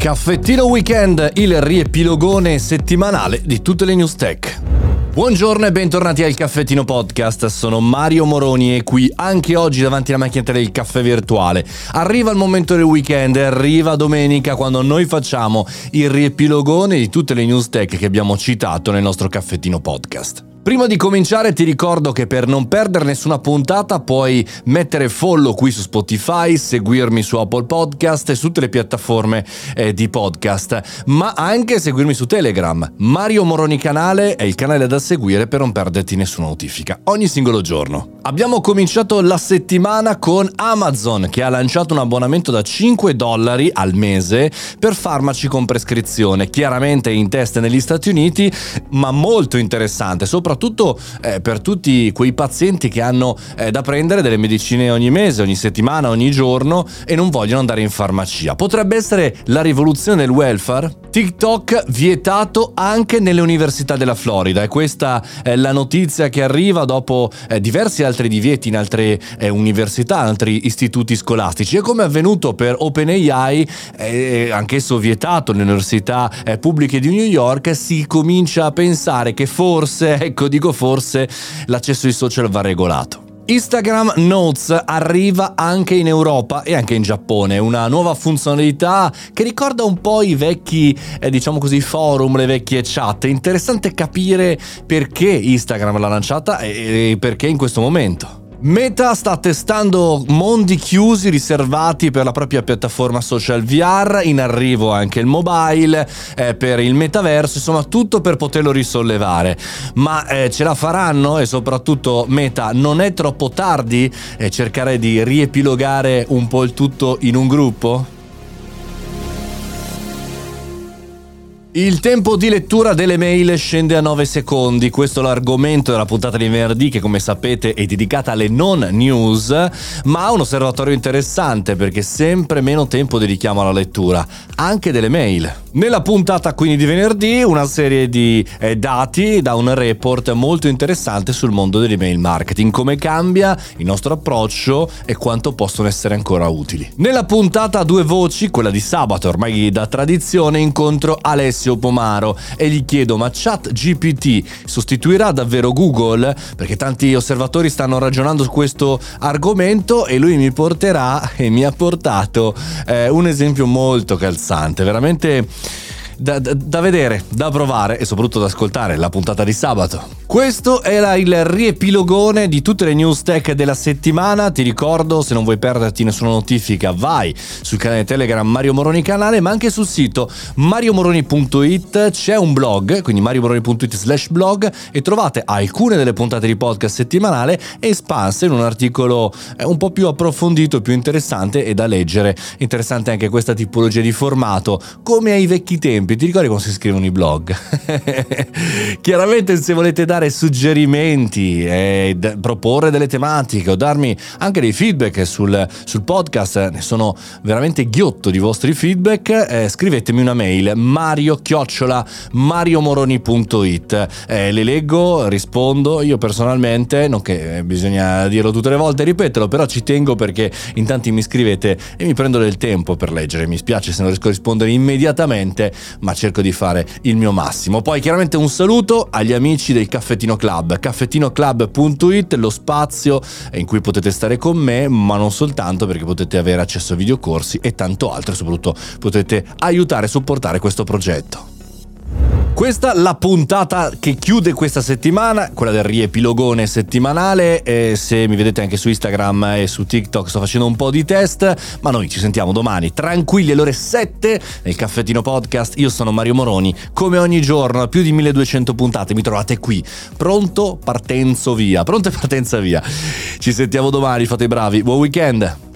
Caffettino Weekend, il riepilogone settimanale di tutte le news tech. Buongiorno e bentornati al Caffettino Podcast, sono Mario Moroni e qui anche oggi davanti alla macchinetta del caffè virtuale. Arriva il momento del weekend, arriva domenica quando noi facciamo il riepilogone di tutte le news tech che abbiamo citato nel nostro Caffettino Podcast. Prima di cominciare ti ricordo che per non perdere nessuna puntata puoi mettere follow qui su Spotify, seguirmi su Apple Podcast e su tutte le piattaforme eh, di podcast, ma anche seguirmi su Telegram. Mario Moroni Canale è il canale da seguire per non perderti nessuna notifica ogni singolo giorno. Abbiamo cominciato la settimana con Amazon che ha lanciato un abbonamento da 5 dollari al mese per farmaci con prescrizione, chiaramente in testa negli Stati Uniti, ma molto interessante, soprattutto soprattutto eh, per tutti quei pazienti che hanno eh, da prendere delle medicine ogni mese, ogni settimana, ogni giorno e non vogliono andare in farmacia. Potrebbe essere la rivoluzione del welfare? TikTok vietato anche nelle università della Florida e questa è la notizia che arriva dopo eh, diversi altri divieti in altre eh, università, altri istituti scolastici e come è avvenuto per OpenAI, eh, anch'esso vietato nelle università eh, pubbliche di New York, si comincia a pensare che forse, ecco dico forse, l'accesso ai social va regolato. Instagram Notes arriva anche in Europa e anche in Giappone, una nuova funzionalità che ricorda un po' i vecchi, eh, diciamo così, forum, le vecchie chat. Interessante capire perché Instagram l'ha lanciata e perché in questo momento. Meta sta testando mondi chiusi riservati per la propria piattaforma social VR, in arrivo anche il mobile, eh, per il metaverso, insomma tutto per poterlo risollevare. Ma eh, ce la faranno e soprattutto Meta non è troppo tardi eh, cercare di riepilogare un po' il tutto in un gruppo? Il tempo di lettura delle mail scende a 9 secondi, questo è l'argomento della puntata di venerdì che come sapete è dedicata alle non news, ma ha un osservatorio interessante perché sempre meno tempo dedichiamo alla lettura, anche delle mail. Nella puntata quindi di venerdì una serie di eh, dati da un report molto interessante sul mondo dell'email marketing, come cambia il nostro approccio e quanto possono essere ancora utili. Nella puntata a due voci, quella di sabato ormai da tradizione, incontro Alessio Alessio Pomaro e gli chiedo ma chat GPT sostituirà davvero Google? Perché tanti osservatori stanno ragionando su questo argomento e lui mi porterà e mi ha portato eh, un esempio molto calzante, veramente da, da, da, vedere, da provare e soprattutto da ascoltare la puntata di sabato. Questo era il riepilogone di tutte le news tech della settimana. Ti ricordo, se non vuoi perderti nessuna notifica, vai sul canale Telegram Mario Moroni Canale, ma anche sul sito mariomoroni.it c'è un blog, quindi mariomoroni.it slash blog e trovate alcune delle puntate di podcast settimanale espanse in un articolo eh, un po' più approfondito, più interessante e da leggere. Interessante anche questa tipologia di formato, come ai vecchi tempi tempi, ti ricordi quando si scrivono i blog? Chiaramente se volete dare suggerimenti, eh, d- proporre delle tematiche o darmi anche dei feedback sul, sul podcast, ne sono veramente ghiotto di vostri feedback, eh, scrivetemi una mail mario chiocciola eh, le leggo, rispondo, io personalmente, non che bisogna dirlo tutte le volte, ripeterlo, però ci tengo perché in tanti mi scrivete e mi prendo del tempo per leggere, mi spiace se non riesco a rispondere immediatamente, ma cerco di fare il mio massimo. Poi chiaramente un saluto agli amici del Caffettino Club, caffettinoclub.it, lo spazio in cui potete stare con me, ma non soltanto perché potete avere accesso a videocorsi e tanto altro, soprattutto potete aiutare e supportare questo progetto. Questa la puntata che chiude questa settimana, quella del riepilogone settimanale. E se mi vedete anche su Instagram e su TikTok sto facendo un po' di test, ma noi ci sentiamo domani tranquilli alle ore 7 nel caffettino podcast. Io sono Mario Moroni, come ogni giorno, più di 1200 puntate, mi trovate qui, pronto, partenzo via, pronto partenza via. Ci sentiamo domani, fate i bravi, buon weekend!